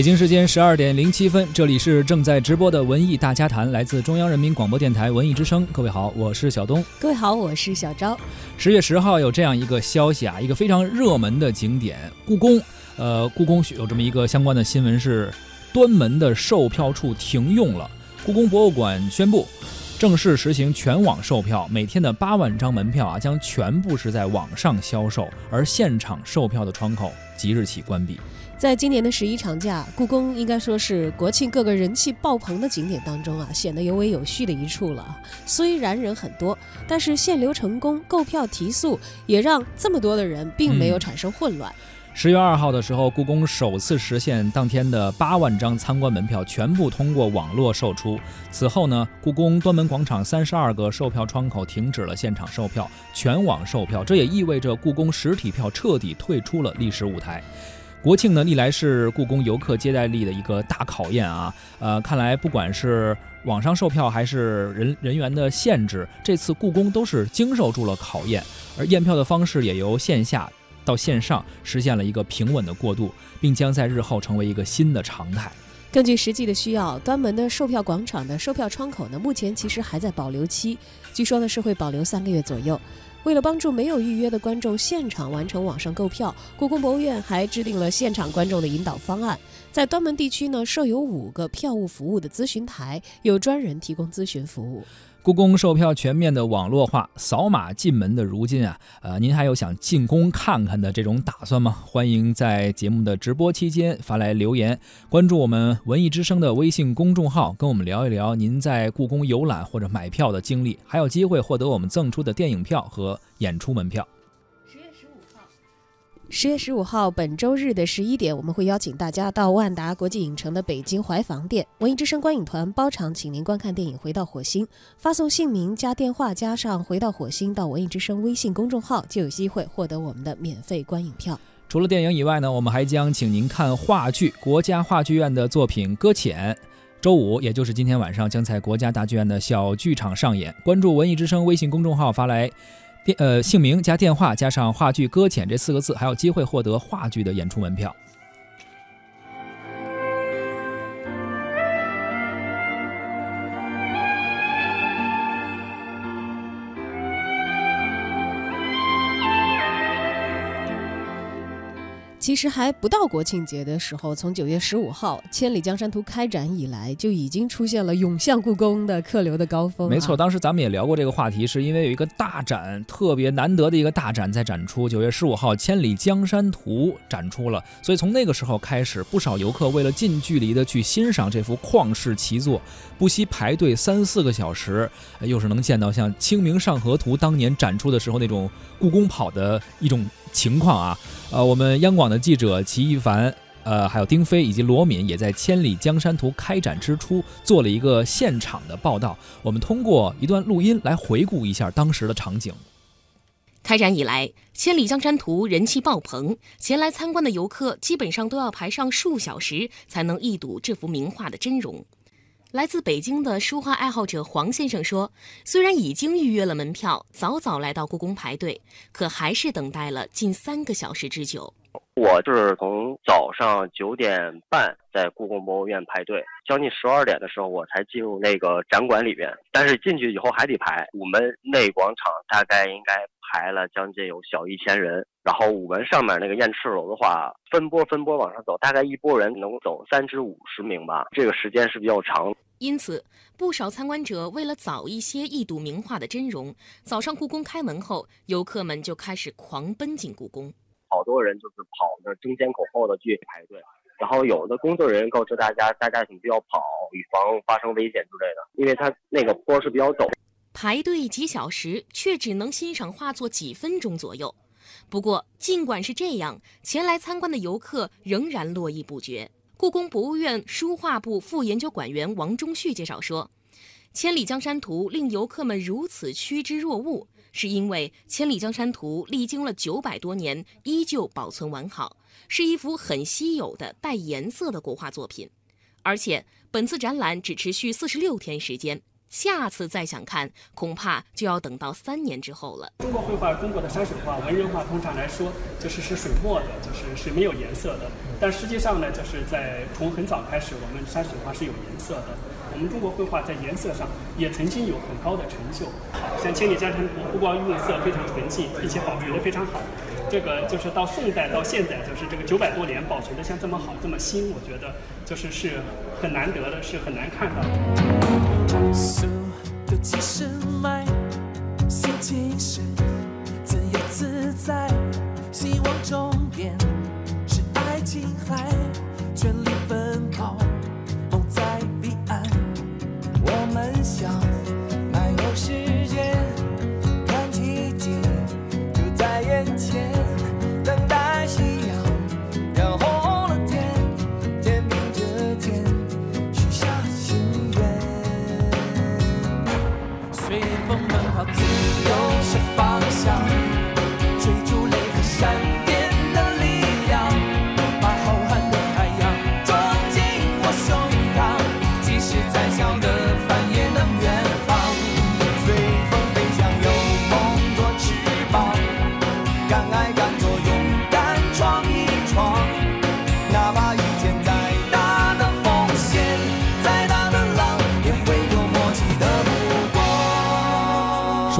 北京时间十二点零七分，这里是正在直播的文艺大家谈，来自中央人民广播电台文艺之声。各位好，我是小东。各位好，我是小昭。十月十号有这样一个消息啊，一个非常热门的景点故宫，呃，故宫有这么一个相关的新闻是，端门的售票处停用了。故宫博物馆宣布。正式实行全网售票，每天的八万张门票啊，将全部是在网上销售，而现场售票的窗口即日起关闭。在今年的十一长假，故宫应该说是国庆各个人气爆棚的景点当中啊，显得尤为有序的一处了。虽然人很多，但是限流成功，购票提速，也让这么多的人并没有产生混乱。十月二号的时候，故宫首次实现当天的八万张参观门票全部通过网络售出。此后呢，故宫端门广场三十二个售票窗口停止了现场售票，全网售票。这也意味着故宫实体票彻底退出了历史舞台。国庆呢，历来是故宫游客接待力的一个大考验啊。呃，看来不管是网上售票还是人人员的限制，这次故宫都是经受住了考验，而验票的方式也由线下。到线上实现了一个平稳的过渡，并将在日后成为一个新的常态。根据实际的需要，端门的售票广场的售票窗口呢，目前其实还在保留期，据说呢是会保留三个月左右。为了帮助没有预约的观众现场完成网上购票，故宫博物院还制定了现场观众的引导方案。在端门地区呢，设有五个票务服务的咨询台，有专人提供咨询服务。故宫售票全面的网络化，扫码进门的如今啊，呃，您还有想进宫看看的这种打算吗？欢迎在节目的直播期间发来留言，关注我们文艺之声的微信公众号，跟我们聊一聊您在故宫游览或者买票的经历，还有机会获得我们赠出的电影票和演出门票。十月十五号，本周日的十一点，我们会邀请大家到万达国际影城的北京怀房店，文艺之声观影团包场，请您观看电影《回到火星》。发送姓名加电话加上《回到火星》到文艺之声微信公众号，就有机会获得我们的免费观影票。除了电影以外呢，我们还将请您看话剧，国家话剧院的作品《搁浅》，周五，也就是今天晚上，将在国家大剧院的小剧场上演。关注文艺之声微信公众号，发来。电呃，姓名加电话加上话剧搁浅这四个字，还有机会获得话剧的演出门票。其实还不到国庆节的时候，从九月十五号《千里江山图》开展以来，就已经出现了涌向故宫的客流的高峰。没错，当时咱们也聊过这个话题，是因为有一个大展，特别难得的一个大展在展出。九月十五号，《千里江山图》展出了，所以从那个时候开始，不少游客为了近距离的去欣赏这幅旷世奇作，不惜排队三四个小时，又是能见到像《清明上河图》当年展出的时候那种故宫跑的一种。情况啊，呃，我们央广的记者齐一凡，呃，还有丁飞以及罗敏也在《千里江山图》开展之初做了一个现场的报道。我们通过一段录音来回顾一下当时的场景。开展以来，《千里江山图》人气爆棚，前来参观的游客基本上都要排上数小时才能一睹这幅名画的真容。来自北京的书画爱好者黄先生说：“虽然已经预约了门票，早早来到故宫排队，可还是等待了近三个小时之久。我就是从早上九点半在故宫博物院排队，将近十二点的时候我才进入那个展馆里边，但是进去以后还得排。午门内广场大概应该。”排了将近有小一千人，然后午门上面那个雁翅楼的话，分波分波往上走，大概一波人能走三至五十名吧，这个时间是比较长。因此，不少参观者为了早一些一睹名画的真容，早上故宫开门后，游客们就开始狂奔进故宫。好多人就是跑着争先恐后的去排队，然后有的工作人员告知大家，大家请不要跑，以防发生危险之类的，因为它那个坡是比较陡。排队几小时，却只能欣赏画作几分钟左右。不过，尽管是这样，前来参观的游客仍然络绎不绝。故宫博物院书画部副研究馆员王忠旭介绍说：“《千里江山图》令游客们如此趋之若鹜，是因为《千里江山图》历经了九百多年，依旧保存完好，是一幅很稀有的带颜色的国画作品。而且，本次展览只持续四十六天时间。”下次再想看，恐怕就要等到三年之后了。中国绘画，中国的山水画、文人画，通常来说就是是水墨的，就是是没有颜色的。但实际上呢，就是在从很早开始，我们山水画是有颜色的。我们中国绘画在颜色上也曾经有很高的成就，像《千里江山图》，不光用色非常纯净，并且保存的非常好。这个就是到宋代到现在，就是这个九百多年保存的像这么好这么新，我觉得就是是很难得的，是很难看到的。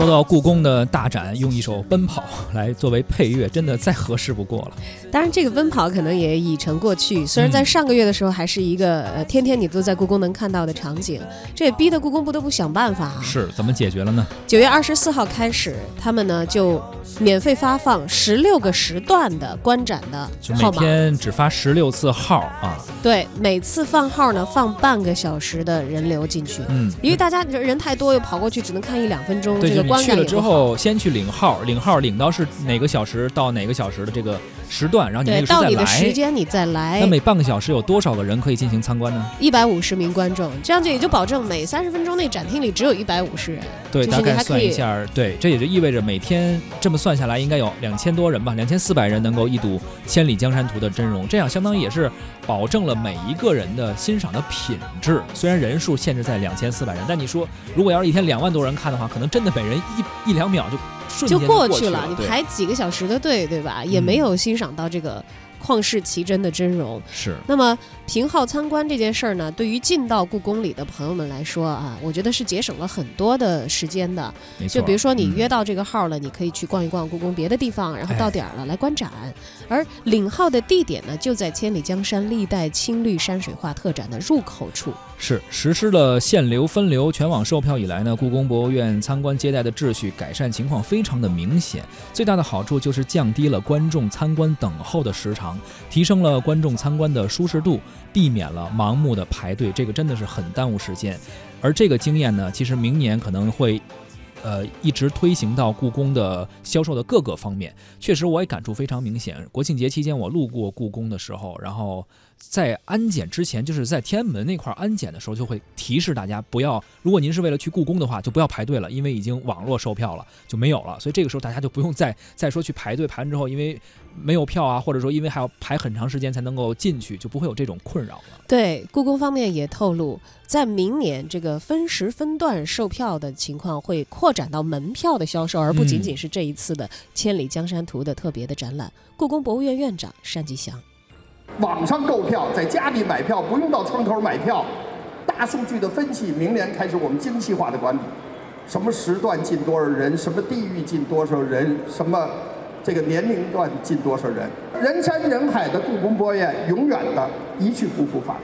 说到故宫的大展，用一首《奔跑》来作为配乐，真的再合适不过了。当然，这个奔跑可能也已成过去。虽然在上个月的时候还是一个呃天天你都在故宫能看到的场景，这也逼得故宫不得不想办法啊。是怎么解决了呢？九月二十四号开始，他们呢就免费发放十六个时段的观展的就每号码。天只发十六次号啊，对，每次放号呢放半个小时的人流进去。嗯，因为大家人太多，又跑过去只能看一两分钟，对，这个去了之。后，先去领号，领号领到是哪个小时到哪个小时的这个时段，然后你那，个时候再到你的时。间你再来那，每半个小时有多少个人可以进行参观呢？一百五十名观众，这样就也就保证每三十分钟内展厅里只有一百五十人。对，就是大概算一下，对，这也就意味着每天这么算下来，应该有两千多人吧，两千四百人能够一睹《千里江山图》的真容，这样相当于也是保证了每一个人的欣赏的品质。虽然人数限制在两千四百人，但你说如果要是一天两万多人看的话，可能真的每人一一两秒就就过去去了，你排几个小时的队，对吧？也嗯没有欣赏到这个旷世奇珍的真容。是那么凭号参观这件事儿呢，对于进到故宫里的朋友们来说啊，我觉得是节省了很多的时间的。就比如说你嗯约到这个号了，你可以去逛一逛故宫别的地方，然后哎到点儿了来观展。而领号的地点呢，就在千里江山历代青绿山水画特展的入口处。是实施了限流分流全网售票以来呢，故宫博物院参观接待的秩序改善情况非常的明显。最大的好处就是降低了观众参观等候的时长，提升了观众参观的舒适度，避免了盲目的排队，这个真的是很耽误时间。而这个经验呢，其实明年可能会。呃，一直推行到故宫的销售的各个方面，确实我也感触非常明显。国庆节期间，我路过故宫的时候，然后在安检之前，就是在天安门那块儿安检的时候，就会提示大家不要，如果您是为了去故宫的话，就不要排队了，因为已经网络售票了，就没有了。所以这个时候大家就不用再再说去排队，排完之后因为没有票啊，或者说因为还要排很长时间才能够进去，就不会有这种困扰了。对，故宫方面也透露，在明年这个分时分段售票的情况会扩展到门票的销售，而不仅嗯仅是这一次的《千里江山图》的特别的展览。故宫博物院院长单霁翔。网上购票，在家里买票，不用到窗口买票。大数据的分析，明年开始我们精细化的管理，什么时段进多少人，什么地域进多少人，什么这个年龄段进多少人，人山人海的故宫博物院永远的一去不复返。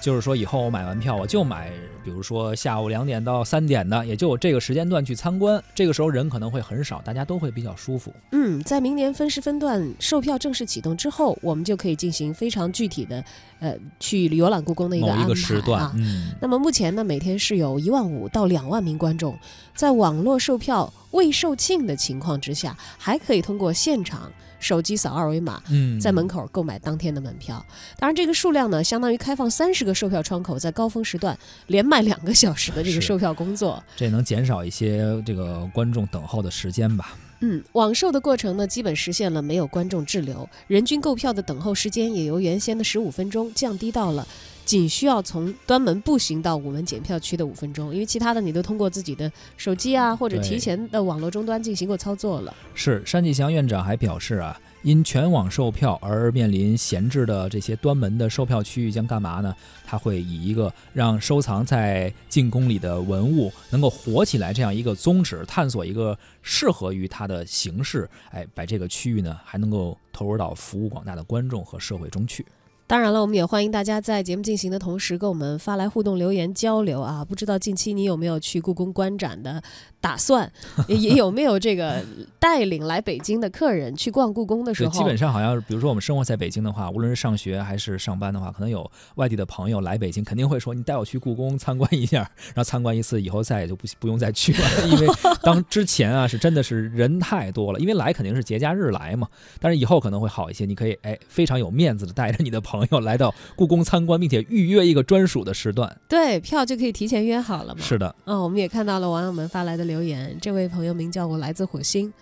就是说，以后我买完票，我就买，比如说下午两点到三点的，也就有这个时间段去参观。这个时候人可能会很少，大家都会比较舒服。嗯，在明年分时分段售票正式启动之后，我们就可以进行非常具体的，呃，去游览故宫的一个安排个时段啊，。嗯，那么目前呢，每天是有一万五到两万名观众，在网络售票未售罄的情况之下，还可以通过现场手机扫二维码，嗯，在门口购买当天的门票。当然，这个数量呢，相当于开放三十个售票窗口，在高峰时段连卖两个小时的这个售票工作。这能减少一些这个观众等候的时间吧。嗯，网售的过程呢，基本实现了没有观众滞留，人均购票的等候时间也由原先的十五分钟降低到了仅需要从端门步行到午门检票区的五分钟，因为其他的你都通过自己的手机啊或者提前的网络终端进行过操作了。是单霁翔院长还表示啊，因全网售票而面临闲置的这些端门的售票区域将干嘛呢？他会以一个让收藏在进宫里的文物能够活起来这样一个宗旨，探索一个适合于它的形式，哎，把这个区域呢还能够投入到服务广大的观众和社会中去。当然了，我们也欢迎大家在节目进行的同时跟我们发来互动留言交流啊！不知道近期你有没有去故宫观展的打算，也 也有没有这个带领来北京的客人去逛故宫的时，候，基本上好像，比如说我们生活在北京的话，无论是上学还是上班的话，可能有外地的朋友来北京，肯定会说你带我去故宫参观一下，然后参观一次以后再也就不不用再去了，因为当之前啊是真的是人太多了，因为来肯定是节假日来嘛，但是以后可能会好一些，你可以哎非常有面子的带着你的朋来到故宫参观，并且预约一个专属的时段。对票就可以提前约好了嘛。是的，嗯，我们也看到了网友们发来的留言，这位朋友名叫我来自火星。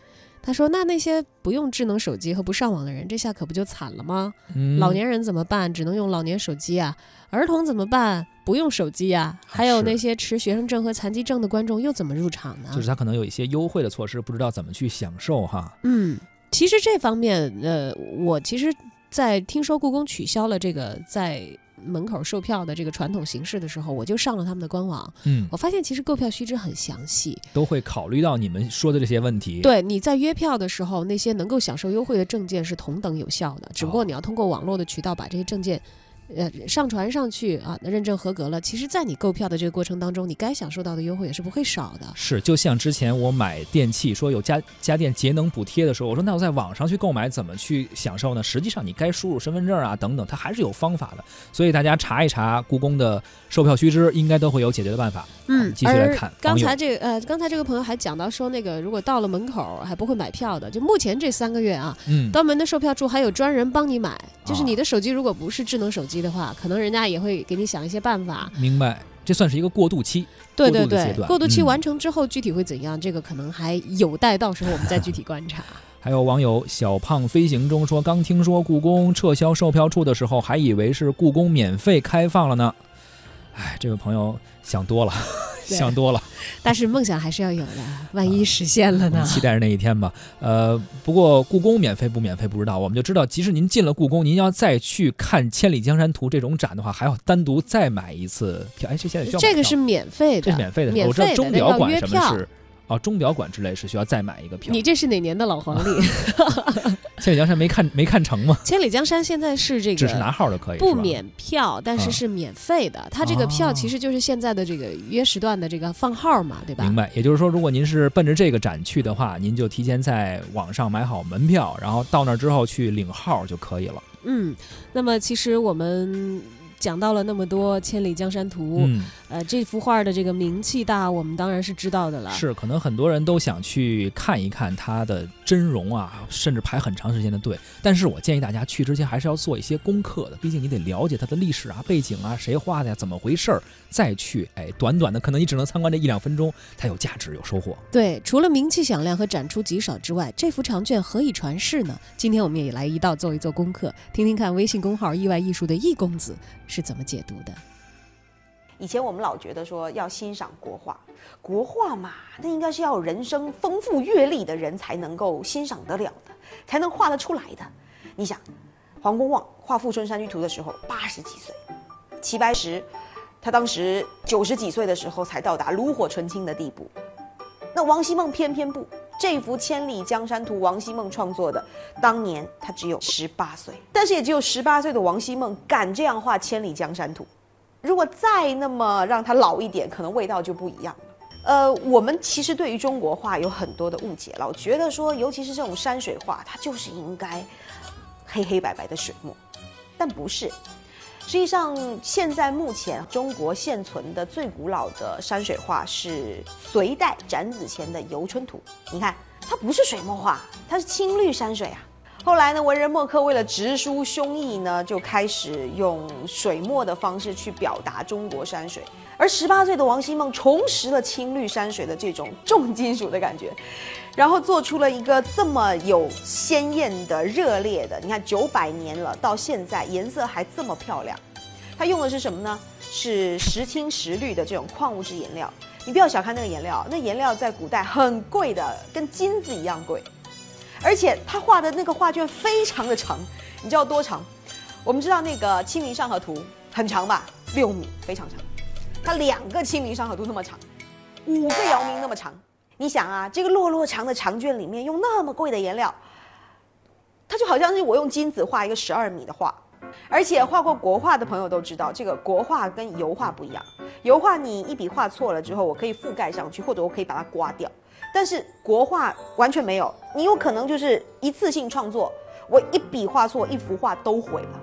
他说：“那那些不用智能手机和不上网的人，这下可不就惨了吗？嗯，老年人怎么办？只能用老年手机啊。儿童怎么办？不用手机呀、还有那些持学生证和残疾证的观众又怎么入场呢？就是他可能有一些优惠的措施，不知道怎么去享受哈。嗯，其实这方面，呃，我其实，在听说故宫取消了这个在门口售票的这个传统形式的时候，我就上了他们的官网，嗯，我发现其实购票须知很详细。都会考虑到你们说的这些问题。对，你在约票的时候，那些能够享受优惠的证件是同等有效的，只不过哦你要通过网络的渠道把这些证件。呃，上传上去啊，认证合格了。其实，在你购票的这个过程当中，你该享受到的优惠也是不会少的。是，就像之前我买电器说有家家电节能补贴的时候，我说那我在网上去购买怎么去享受呢？实际上你该输入身份证啊等等，它还是有方法的。所以大家查一查故宫的售票须知，应该都会有解决的办法。嗯继续来看刚才这个呃，刚才这个朋友还讲到说，那个如果到了门口还不会买票的，就目前这三个月啊，嗯，端门的售票处还有专人帮你买，就是啊你的手机如果不是智能手机的话，可能人家也会给你想一些办法。明白，这算是一个过渡期。对对对过渡期嗯完成之后具体会怎样，这个可能还有待到时候我们再具体观察。还有网友小胖飞行中说，刚听说故宫撤销售票处的时候，还以为是故宫免费开放了呢。哎，这位朋友想多了，对想多了。但是梦想还是要有的，万一实现了呢？期待着那一天吧。呃，不过故宫免费不免费不知道，我们就知道，即使您进了故宫，您要再去看《千里江山图》这种展的话，还要单独再买一次票。哎，这现在需要这个是免费的，这是免费的，免我知道钟表馆。什么是。哦，钟表馆之类是需要再买一个票。你这是哪年的老黄历？千里江山没看没看成吗？千里江山现在是这个只是拿号就可以，不免票，但是啊是免费的。它这个票其实就是现在的这个约时段的这个放号嘛，对吧？明白，也就是说，如果您是奔着这个展去的话，您就提前在网上买好门票，然后到那儿之后去领号就可以了。嗯，那么其实我们讲到了那么多《千里江山图》嗯，呃，这幅画的这个名气大，我们当然是知道的了。是，可能很多人都想去看一看它的真容啊，甚至排很长时间的队。但是我建议大家去之前还是要做一些功课的，毕竟你得了解它的历史啊、背景啊、谁画的呀、怎么回事儿，再去。哎，短短的可能你只能参观这一两分钟，才有价值、有收获。对，除了名气响亮和展出极少之外，这幅长卷何以传世呢？今天我们也来一道做一做功课，听听看微信公号“意外艺术”的易公子是怎么解读的。以前我们老觉得说要欣赏国画，国画嘛，那应该是要有人生丰富阅历的人才能够欣赏得了的，才能画得出来的。你想，黄公望画《富春山居图》的时候八十几岁，齐白石他当时九十几岁的时候才到达炉火纯青的地步。那王希孟偏偏不，这幅《千里江山图》王希孟创作的，当年他只有十八岁，但是也只有十八岁的王希孟敢这样画《千里江山图》。如果再那么让它老一点，可能味道就不一样了。呃，我们其实对于中国画有很多的误解，老觉得说，尤其是这种山水画，它就是应该黑黑白白的水墨，但不是。实际上，现在目前中国现存的最古老的山水画是隋代展子虔的《游春图》。你看，它不是水墨画，它是青绿山水啊。后来呢，文人墨客为了直抒胸臆呢，就开始用水墨的方式去表达中国山水。而十八岁的王希孟重拾了青绿山水的这种重金属的感觉，然后做出了一个这么有鲜艳的、热烈的。你看，九百年了，到现在颜色还这么漂亮。它用的是什么呢？是石青石绿的这种矿物质颜料。你不要小看那个颜料，那颜料在古代很贵的，跟金子一样贵。而且他画的那个画卷非常的长，你知道多长？我们知道那个《清明上河图》很长吧，六米，非常长。他两个《清明上河图》那么长，五个姚明那么长。你想啊，这个落落长的长卷里面用那么贵的颜料，它就好像是我用金子画一个十二米的画。而且画过国画的朋友都知道，这个国画跟油画不一样。油画你一笔画错了之后，我可以覆盖上去，或者我可以把它刮掉。但是国画完全没有，你有可能就是一次性创作，我一笔画错，一幅画都毁了。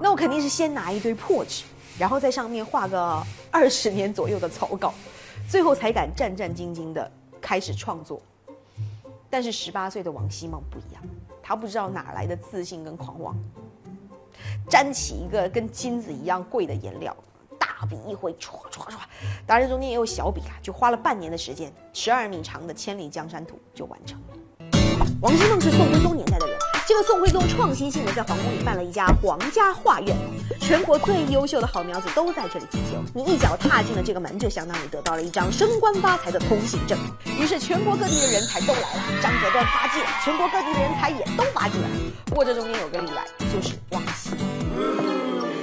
那我肯定是先拿一堆破纸，然后在上面画个二十年左右的草稿，最后才敢战战兢兢的开始创作。但是十八岁的王希孟不一样，他不知道哪来的自信跟狂妄，沾起一个跟金子一样贵的颜料。笔一挥，唰唰唰，当然中间也有小笔啊，就花了半年的时间，十二米长的《千里江山图》就完成了。王希孟是宋徽宗年代的人，这个宋徽宗创新性的在皇宫里办了一家皇家画院，全国最优秀的好苗子都在这里进修。你一脚踏进了这个门，就相当于得到了一张升官发财的通行证。于是全国各地的人才都来了，张择端发迹了，全国各地的人才也都发迹了。不过这中间有个例外，就是王希孟。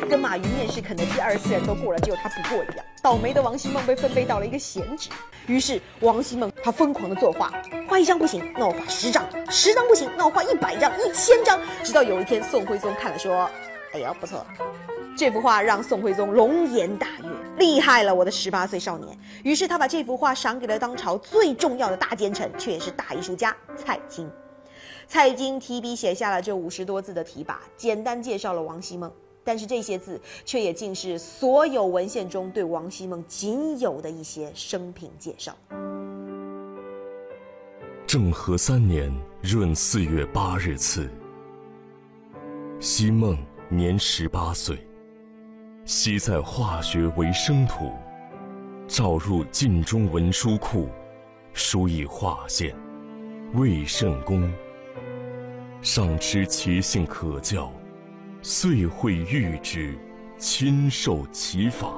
跟马云面试肯德基二十四人都过了，只有他不过一样。倒霉的王希孟被分配到了一个闲职，于是王希孟他疯狂的作画，画一张不行，那我画十张；十张不行，那我画一百张、一千张。直到有一天，宋徽宗看了说：“哎呦，不错，这幅画让宋徽宗龙颜大悦，厉害了，我的十八岁少年。”于是他把这幅画赏给了当朝最重要的大奸臣，却也是大艺术家蔡京。蔡京提笔写下了这五十多字的题跋，简单介绍了王希孟。但是这些字却也竟是所有文献中对王希孟仅有的一些生平介绍。政和三年闰四月八日次，希孟年十八岁，昔在化学为生土，召入晋中文书库，书以画献，未甚功。上知其性可教。遂会御之，亲授其法。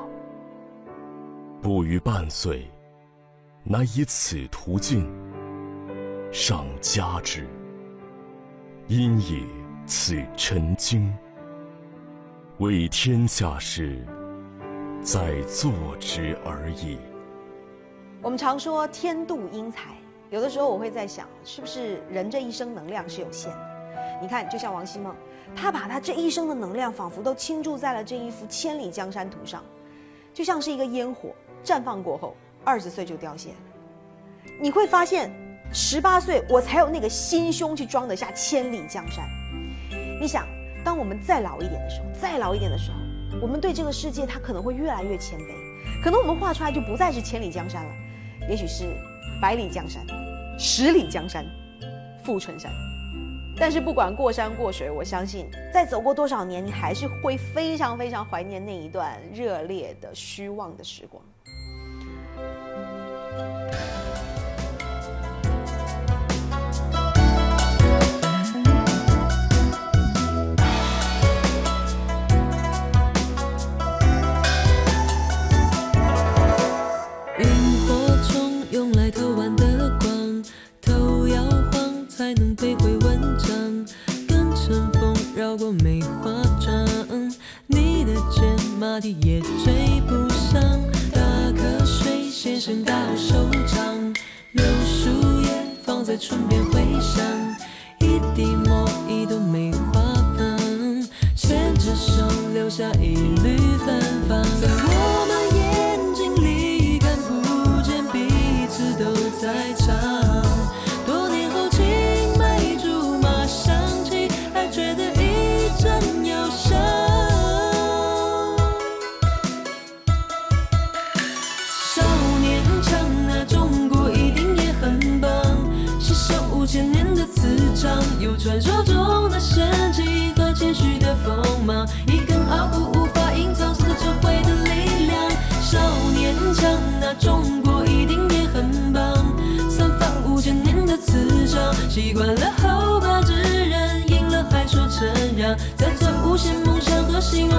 不逾半岁，乃以此途径，上加之。因以此成经，为天下事，在做之而已。我们常说天妒英才，有的时候我会在想，是不是人这一生能量是有限的？你看，就像王希孟。他把他这一生的能量，仿佛都倾注在了这一幅《千里江山图》上，就像是一个烟火，绽放过后，二十岁就凋谢。你会发现，十八岁我才有那个心胸去装得下千里江山。你想，当我们再老一点的时候，再老一点的时候，我们对这个世界，它可能会越来越谦卑，可能我们画出来就不再是千里江山了，也许是百里江山、十里江山、富春山。但是不管过山过水，我相信再走过多少年，你还是会非常非常怀念那一段热烈的虚妄的时光。萤火虫用来也追不上。打瞌睡，先生到手掌，柳树叶放在唇边回响，一滴墨，一朵梅花瓣，牵着手留下一传说中的神奇和谦虚的锋芒，一根傲骨无法隐藏是智慧的力量。少年强那，中国一定也很棒。散发五千年的磁场，习惯了后怕之人，赢了还说承让。再钻无限梦想和希望